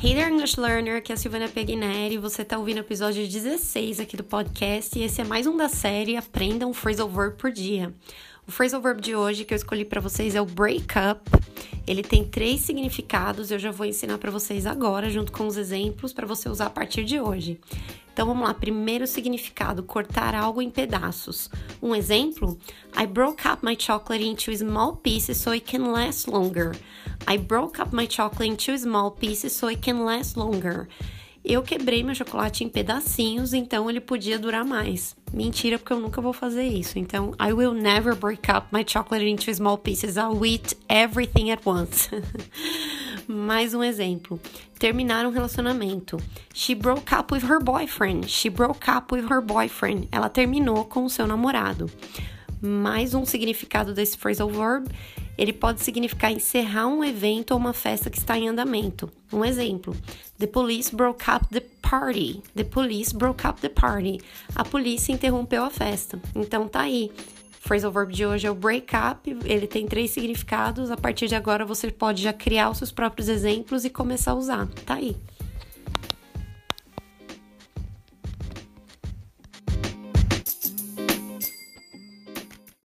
Hey there, English Learner, aqui é a Silvana Pegneri. Você está ouvindo o episódio 16 aqui do podcast e esse é mais um da série Aprenda um Phrasal Verb por dia. O phrasal verb de hoje que eu escolhi para vocês é o break up. Ele tem três significados, eu já vou ensinar para vocês agora, junto com os exemplos, para você usar a partir de hoje. Então vamos lá, primeiro significado: cortar algo em pedaços. Um exemplo: I broke up my chocolate into small pieces so it can last longer. I broke up my chocolate into small pieces so it can last longer. Eu quebrei meu chocolate em pedacinhos, então ele podia durar mais. Mentira, porque eu nunca vou fazer isso. Então, I will never break up my chocolate into small pieces. I'll eat everything at once. Mais um exemplo. Terminar um relacionamento. She broke up with her boyfriend. She broke up with her boyfriend. Ela terminou com o seu namorado. Mais um significado desse phrasal verb ele pode significar encerrar um evento ou uma festa que está em andamento. Um exemplo: The police broke up the party. The police broke up the party. A polícia interrompeu a festa. Então tá aí. O phrasal verb de hoje é o break up. Ele tem três significados. A partir de agora você pode já criar os seus próprios exemplos e começar a usar. Tá aí.